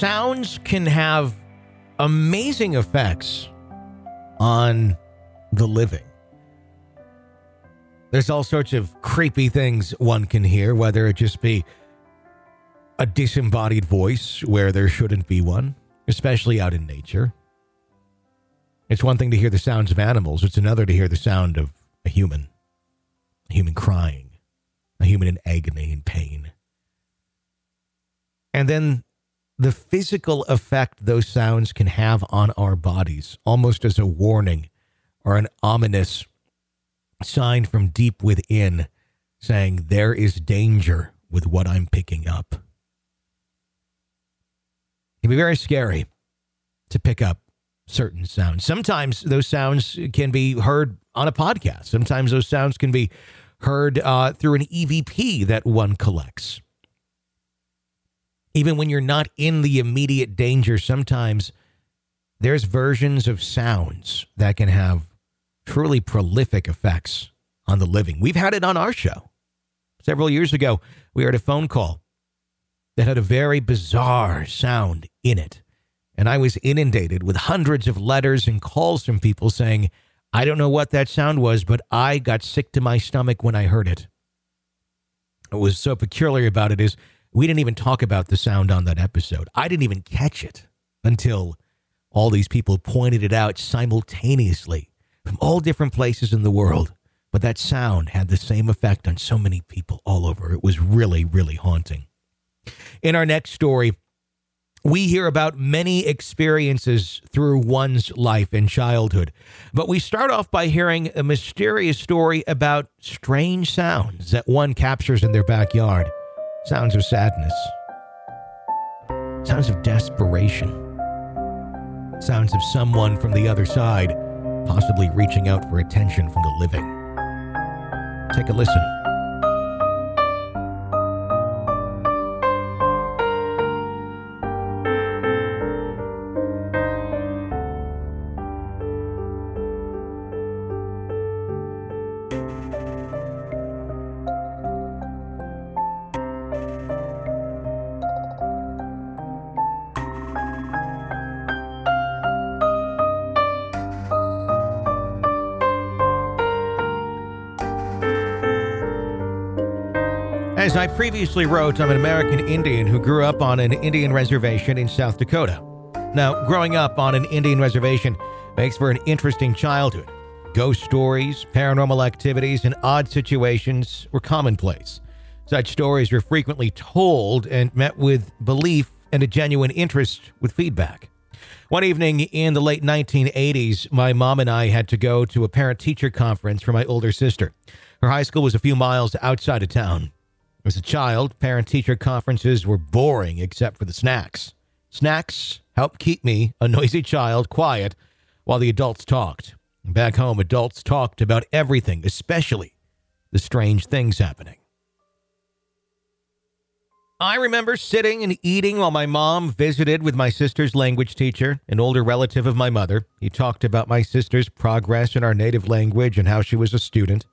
Sounds can have amazing effects on the living. There's all sorts of creepy things one can hear, whether it just be a disembodied voice where there shouldn't be one, especially out in nature. It's one thing to hear the sounds of animals, it's another to hear the sound of a human, a human crying, a human in agony and pain. And then the physical effect those sounds can have on our bodies, almost as a warning or an ominous sign from deep within saying, There is danger with what I'm picking up. It can be very scary to pick up certain sounds. Sometimes those sounds can be heard on a podcast, sometimes those sounds can be heard uh, through an EVP that one collects even when you're not in the immediate danger, sometimes there's versions of sounds that can have truly prolific effects on the living. We've had it on our show. Several years ago, we heard a phone call that had a very bizarre sound in it. And I was inundated with hundreds of letters and calls from people saying, I don't know what that sound was, but I got sick to my stomach when I heard it. What was so peculiar about it is we didn't even talk about the sound on that episode. I didn't even catch it until all these people pointed it out simultaneously from all different places in the world. But that sound had the same effect on so many people all over. It was really, really haunting. In our next story, we hear about many experiences through one's life and childhood. But we start off by hearing a mysterious story about strange sounds that one captures in their backyard sounds of sadness, sounds of desperation, sounds of someone from the other side possibly reaching out for attention from the living. Take a listen. Previously wrote, I'm an American Indian who grew up on an Indian reservation in South Dakota. Now, growing up on an Indian reservation makes for an interesting childhood. Ghost stories, paranormal activities, and odd situations were commonplace. Such stories were frequently told and met with belief and a genuine interest with feedback. One evening in the late 1980s, my mom and I had to go to a parent teacher conference for my older sister. Her high school was a few miles outside of town. As a child, parent teacher conferences were boring except for the snacks. Snacks helped keep me, a noisy child, quiet while the adults talked. Back home, adults talked about everything, especially the strange things happening. I remember sitting and eating while my mom visited with my sister's language teacher, an older relative of my mother. He talked about my sister's progress in our native language and how she was a student.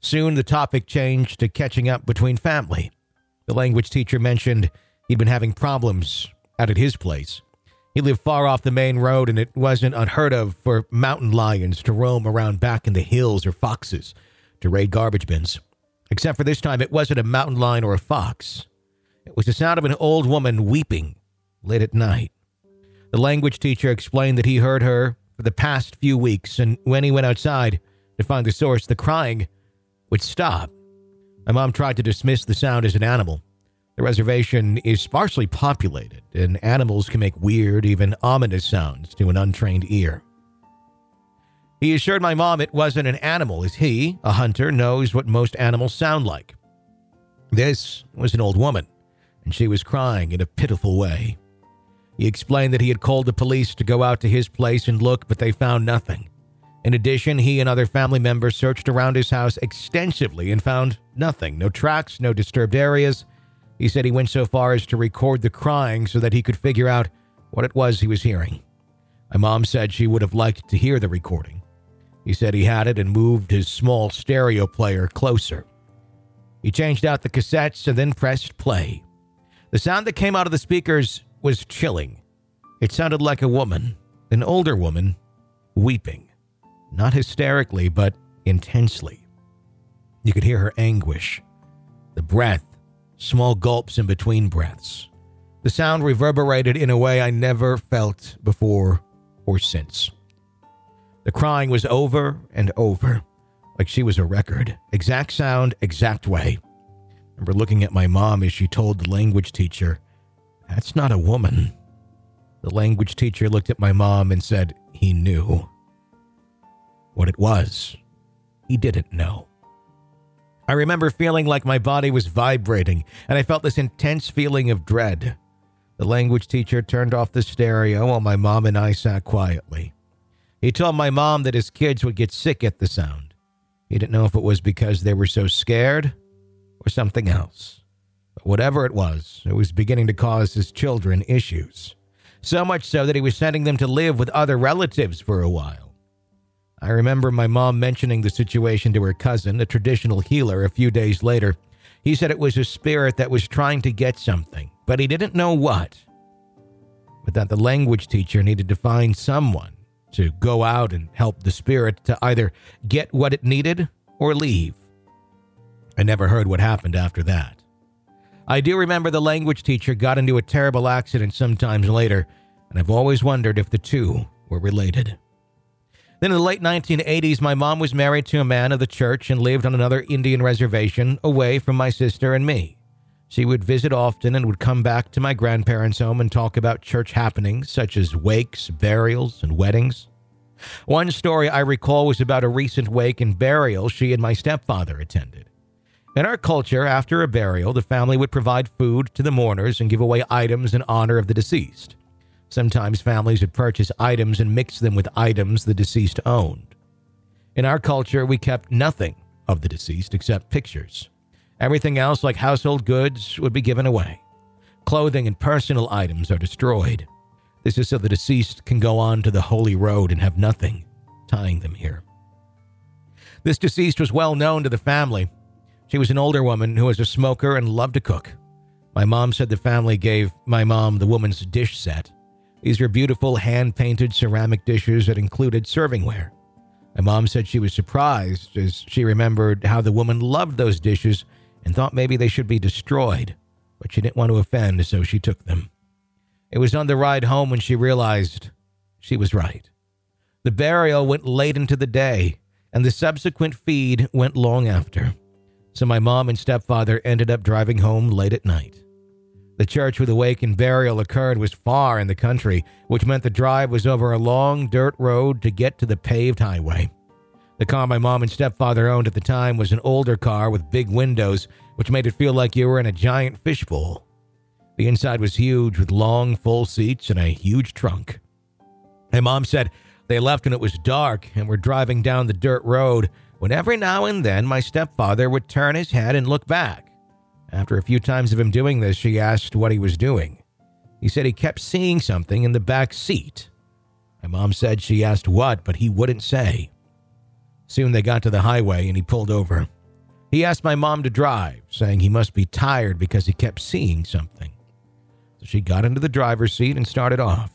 Soon the topic changed to catching up between family. The language teacher mentioned he'd been having problems out at his place. He lived far off the main road, and it wasn't unheard of for mountain lions to roam around back in the hills or foxes to raid garbage bins. Except for this time, it wasn't a mountain lion or a fox. It was the sound of an old woman weeping late at night. The language teacher explained that he heard her for the past few weeks, and when he went outside to find the source, the crying would stop. My mom tried to dismiss the sound as an animal. The reservation is sparsely populated, and animals can make weird, even ominous sounds to an untrained ear. He assured my mom it wasn't an animal, as he, a hunter, knows what most animals sound like. This was an old woman and she was crying in a pitiful way. He explained that he had called the police to go out to his place and look, but they found nothing. In addition, he and other family members searched around his house extensively and found nothing no tracks, no disturbed areas. He said he went so far as to record the crying so that he could figure out what it was he was hearing. My mom said she would have liked to hear the recording. He said he had it and moved his small stereo player closer. He changed out the cassettes and then pressed play. The sound that came out of the speakers was chilling. It sounded like a woman, an older woman, weeping. Not hysterically, but intensely. You could hear her anguish, the breath, small gulps in between breaths. The sound reverberated in a way I never felt before or since. The crying was over and over, like she was a record. Exact sound, exact way I remember looking at my mom as she told the language teacher, That's not a woman. The language teacher looked at my mom and said he knew. What it was, he didn't know. I remember feeling like my body was vibrating, and I felt this intense feeling of dread. The language teacher turned off the stereo while my mom and I sat quietly. He told my mom that his kids would get sick at the sound. He didn't know if it was because they were so scared or something else. But whatever it was, it was beginning to cause his children issues. So much so that he was sending them to live with other relatives for a while. I remember my mom mentioning the situation to her cousin, a traditional healer, a few days later. He said it was a spirit that was trying to get something, but he didn't know what. But that the language teacher needed to find someone to go out and help the spirit to either get what it needed or leave. I never heard what happened after that. I do remember the language teacher got into a terrible accident sometimes later, and I've always wondered if the two were related. Then in the late 1980s, my mom was married to a man of the church and lived on another Indian reservation away from my sister and me. She would visit often and would come back to my grandparents' home and talk about church happenings such as wakes, burials, and weddings. One story I recall was about a recent wake and burial she and my stepfather attended. In our culture, after a burial, the family would provide food to the mourners and give away items in honor of the deceased. Sometimes families would purchase items and mix them with items the deceased owned. In our culture, we kept nothing of the deceased except pictures. Everything else, like household goods, would be given away. Clothing and personal items are destroyed. This is so the deceased can go on to the holy road and have nothing tying them here. This deceased was well known to the family she was an older woman who was a smoker and loved to cook. My mom said the family gave my mom the woman's dish set. These were beautiful hand painted ceramic dishes that included servingware. My mom said she was surprised as she remembered how the woman loved those dishes and thought maybe they should be destroyed, but she didn't want to offend, so she took them. It was on the ride home when she realized she was right. The burial went late into the day, and the subsequent feed went long after so my mom and stepfather ended up driving home late at night. The church where the wake and burial occurred was far in the country, which meant the drive was over a long dirt road to get to the paved highway. The car my mom and stepfather owned at the time was an older car with big windows, which made it feel like you were in a giant fishbowl. The inside was huge with long, full seats and a huge trunk. My mom said they left when it was dark and were driving down the dirt road when every now and then my stepfather would turn his head and look back. After a few times of him doing this, she asked what he was doing. He said he kept seeing something in the back seat. My mom said she asked what, but he wouldn't say. Soon they got to the highway and he pulled over. He asked my mom to drive, saying he must be tired because he kept seeing something. So she got into the driver's seat and started off.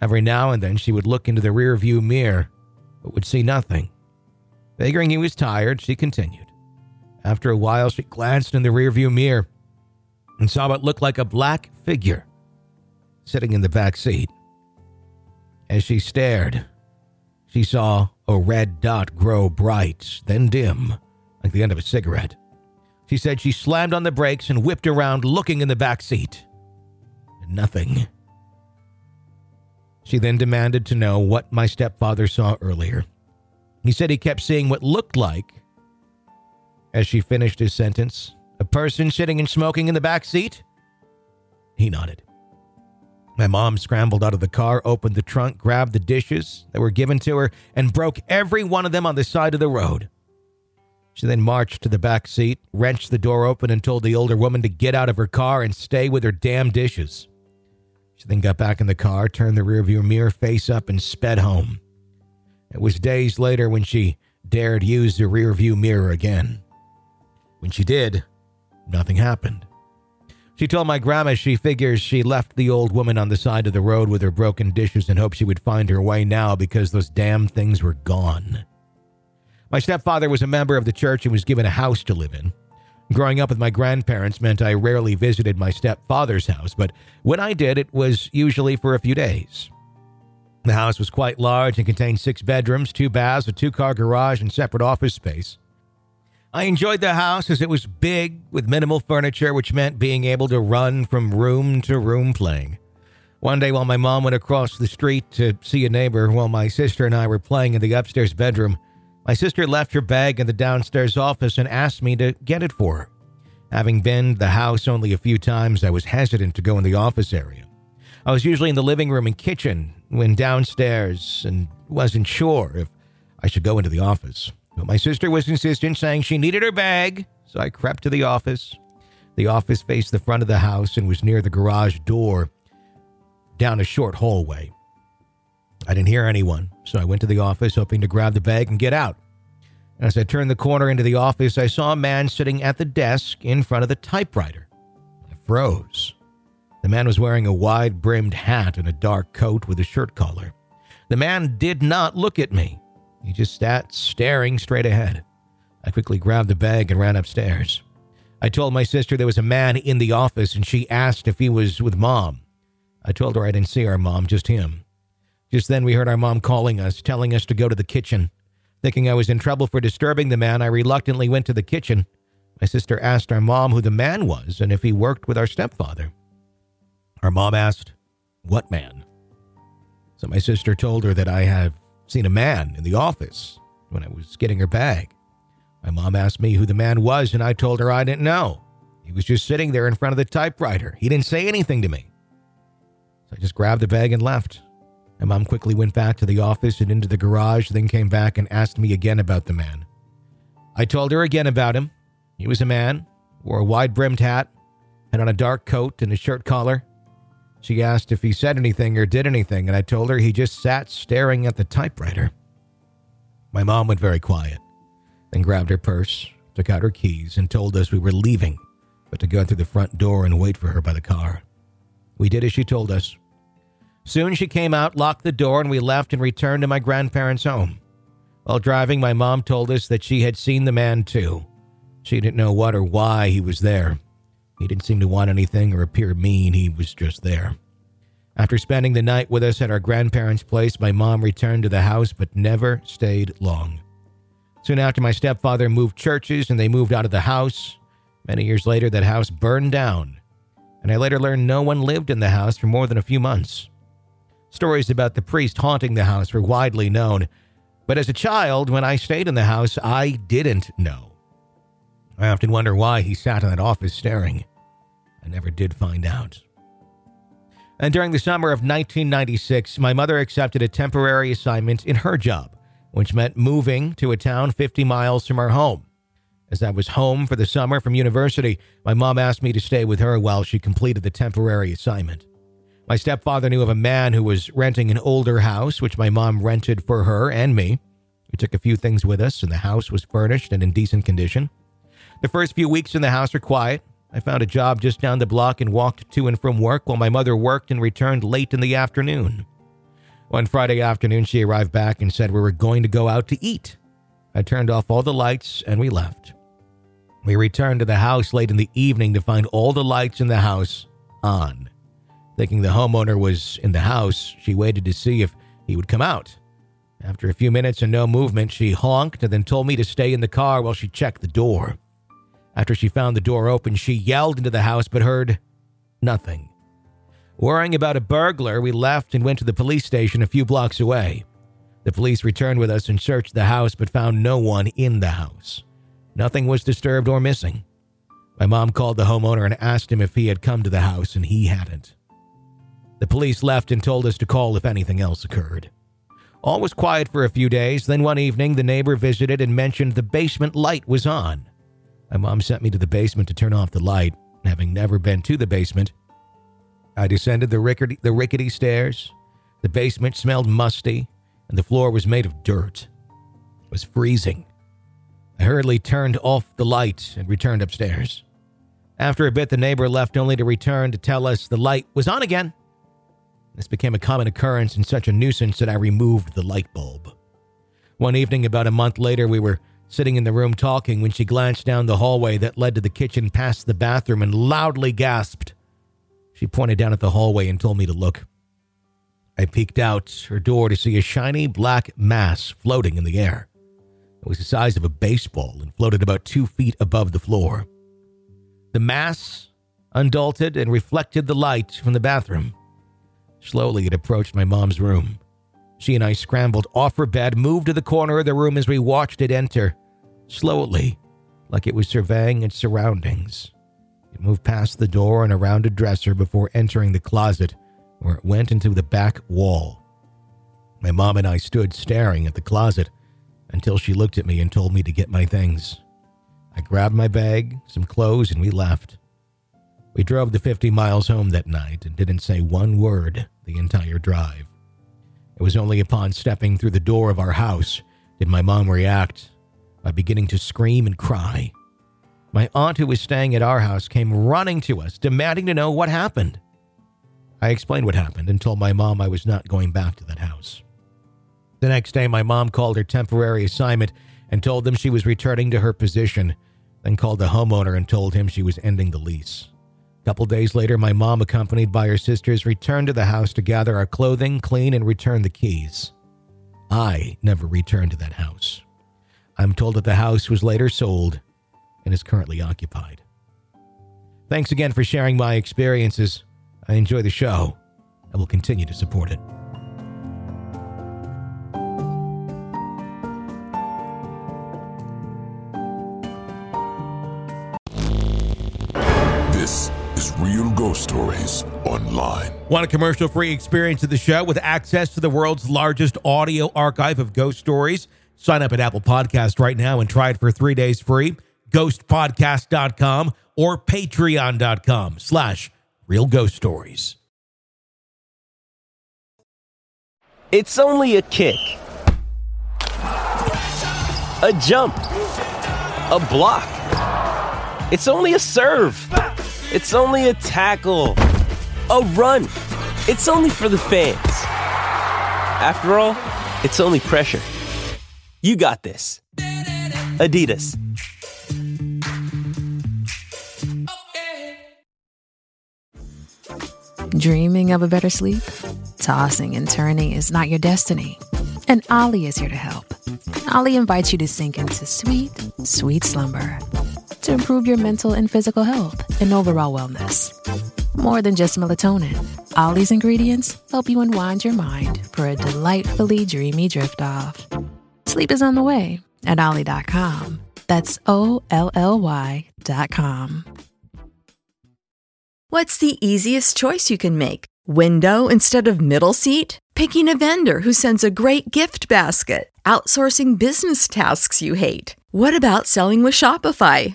Every now and then she would look into the rearview mirror, but would see nothing. Figuring he was tired, she continued. After a while, she glanced in the rearview mirror and saw what looked like a black figure sitting in the back seat. As she stared, she saw a red dot grow bright, then dim, like the end of a cigarette. She said she slammed on the brakes and whipped around, looking in the back seat. Nothing. She then demanded to know what my stepfather saw earlier. He said he kept seeing what looked like, as she finished his sentence, a person sitting and smoking in the back seat. He nodded. My mom scrambled out of the car, opened the trunk, grabbed the dishes that were given to her, and broke every one of them on the side of the road. She then marched to the back seat, wrenched the door open, and told the older woman to get out of her car and stay with her damn dishes. She then got back in the car, turned the rearview mirror face up, and sped home. It was days later when she dared use the rearview mirror again. When she did, nothing happened. She told my grandma she figures she left the old woman on the side of the road with her broken dishes and hoped she would find her way now because those damn things were gone. My stepfather was a member of the church and was given a house to live in. Growing up with my grandparents meant I rarely visited my stepfather's house, but when I did, it was usually for a few days. The house was quite large and contained six bedrooms, two baths, a two car garage, and separate office space. I enjoyed the house as it was big with minimal furniture, which meant being able to run from room to room playing. One day, while my mom went across the street to see a neighbor, while my sister and I were playing in the upstairs bedroom, my sister left her bag in the downstairs office and asked me to get it for her. Having been the house only a few times, I was hesitant to go in the office area. I was usually in the living room and kitchen when downstairs and wasn't sure if I should go into the office. But my sister was insistent, saying she needed her bag, so I crept to the office. The office faced the front of the house and was near the garage door down a short hallway. I didn't hear anyone, so I went to the office hoping to grab the bag and get out. As I turned the corner into the office, I saw a man sitting at the desk in front of the typewriter. I froze. The man was wearing a wide brimmed hat and a dark coat with a shirt collar. The man did not look at me. He just sat staring straight ahead. I quickly grabbed the bag and ran upstairs. I told my sister there was a man in the office and she asked if he was with mom. I told her I didn't see our mom, just him. Just then we heard our mom calling us, telling us to go to the kitchen. Thinking I was in trouble for disturbing the man, I reluctantly went to the kitchen. My sister asked our mom who the man was and if he worked with our stepfather. Our mom asked, What man? So my sister told her that I have seen a man in the office when I was getting her bag. My mom asked me who the man was, and I told her I didn't know. He was just sitting there in front of the typewriter. He didn't say anything to me. So I just grabbed the bag and left. My mom quickly went back to the office and into the garage, then came back and asked me again about the man. I told her again about him. He was a man, wore a wide brimmed hat, had on a dark coat and a shirt collar. She asked if he said anything or did anything, and I told her he just sat staring at the typewriter. My mom went very quiet, then grabbed her purse, took out her keys, and told us we were leaving, but to go through the front door and wait for her by the car. We did as she told us. Soon she came out, locked the door, and we left and returned to my grandparents' home. While driving, my mom told us that she had seen the man too. She didn't know what or why he was there. He didn't seem to want anything or appear mean, he was just there. After spending the night with us at our grandparents' place, my mom returned to the house but never stayed long. Soon after, my stepfather moved churches and they moved out of the house. Many years later, that house burned down, and I later learned no one lived in the house for more than a few months. Stories about the priest haunting the house were widely known, but as a child, when I stayed in the house, I didn't know. I often wonder why he sat in that office staring. Never did find out. And during the summer of 1996, my mother accepted a temporary assignment in her job, which meant moving to a town 50 miles from our home. As I was home for the summer from university, my mom asked me to stay with her while she completed the temporary assignment. My stepfather knew of a man who was renting an older house, which my mom rented for her and me. We took a few things with us, and the house was furnished and in decent condition. The first few weeks in the house were quiet. I found a job just down the block and walked to and from work while my mother worked and returned late in the afternoon. One Friday afternoon, she arrived back and said we were going to go out to eat. I turned off all the lights and we left. We returned to the house late in the evening to find all the lights in the house on. Thinking the homeowner was in the house, she waited to see if he would come out. After a few minutes and no movement, she honked and then told me to stay in the car while she checked the door. After she found the door open, she yelled into the house but heard nothing. Worrying about a burglar, we left and went to the police station a few blocks away. The police returned with us and searched the house but found no one in the house. Nothing was disturbed or missing. My mom called the homeowner and asked him if he had come to the house, and he hadn't. The police left and told us to call if anything else occurred. All was quiet for a few days. Then one evening, the neighbor visited and mentioned the basement light was on. My mom sent me to the basement to turn off the light. Having never been to the basement, I descended the rickety, the rickety stairs. The basement smelled musty, and the floor was made of dirt. It was freezing. I hurriedly turned off the light and returned upstairs. After a bit, the neighbor left only to return to tell us the light was on again. This became a common occurrence and such a nuisance that I removed the light bulb. One evening, about a month later, we were sitting in the room talking when she glanced down the hallway that led to the kitchen past the bathroom and loudly gasped. She pointed down at the hallway and told me to look. I peeked out her door to see a shiny black mass floating in the air. It was the size of a baseball and floated about two feet above the floor. The mass undulated and reflected the light from the bathroom. Slowly, it approached my mom's room. She and I scrambled off her bed, moved to the corner of the room as we watched it enter. Slowly, like it was surveying its surroundings. It moved past the door and around a dresser before entering the closet, where it went into the back wall. My mom and I stood staring at the closet until she looked at me and told me to get my things. I grabbed my bag, some clothes, and we left. We drove the 50 miles home that night and didn't say one word the entire drive. It was only upon stepping through the door of our house did my mom react by beginning to scream and cry. My aunt, who was staying at our house, came running to us, demanding to know what happened. I explained what happened and told my mom I was not going back to that house. The next day, my mom called her temporary assignment and told them she was returning to her position, then called the homeowner and told him she was ending the lease. Couple days later, my mom, accompanied by her sisters, returned to the house to gather our clothing, clean, and return the keys. I never returned to that house. I'm told that the house was later sold and is currently occupied. Thanks again for sharing my experiences. I enjoy the show and will continue to support it. This is Real Ghost Stories Online. Want a commercial free experience of the show with access to the world's largest audio archive of ghost stories? Sign up at Apple Podcast right now and try it for three days free. Ghostpodcast.com or patreon.com slash real ghost stories. It's only a kick, a jump, a block. It's only a serve. It's only a tackle, a run. It's only for the fans. After all, it's only pressure. You got this. Adidas. Dreaming of a better sleep? Tossing and turning is not your destiny. And OLLY is here to help. OLLY invites you to sink into sweet, sweet slumber to improve your mental and physical health and overall wellness. More than just melatonin, OLLY's ingredients help you unwind your mind for a delightfully dreamy drift off. Sleep is on the way at OLLY.com. That's O L L Y.com. What's the easiest choice you can make? Window instead of middle seat? Picking a vendor who sends a great gift basket? outsourcing business tasks you hate? What about selling with Shopify?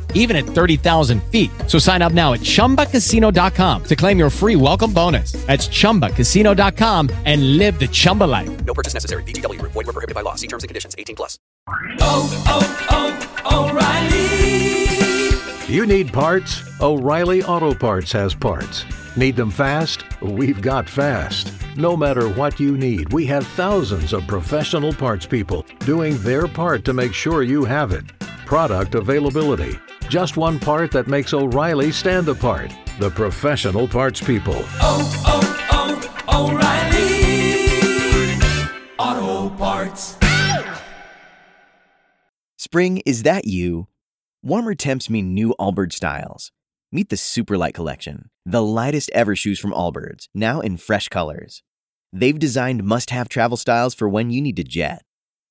even at 30,000 feet. So sign up now at chumbacasino.com to claim your free welcome bonus. That's chumbacasino.com and live the Chumba life. No purchase necessary. VGW. Void were prohibited by law. See terms and conditions. 18 plus. Oh, oh, oh, O'Reilly. You need parts? O'Reilly Auto Parts has parts. Need them fast? We've got fast. No matter what you need, we have thousands of professional parts people doing their part to make sure you have it. Product availability. Just one part that makes O'Reilly stand apart. The professional parts people. Oh, oh, oh, O'Reilly. Auto Parts. Spring, is that you? Warmer temps mean new Allbirds styles. Meet the Superlight Collection, the lightest ever shoes from Allbirds, now in fresh colors. They've designed must have travel styles for when you need to jet.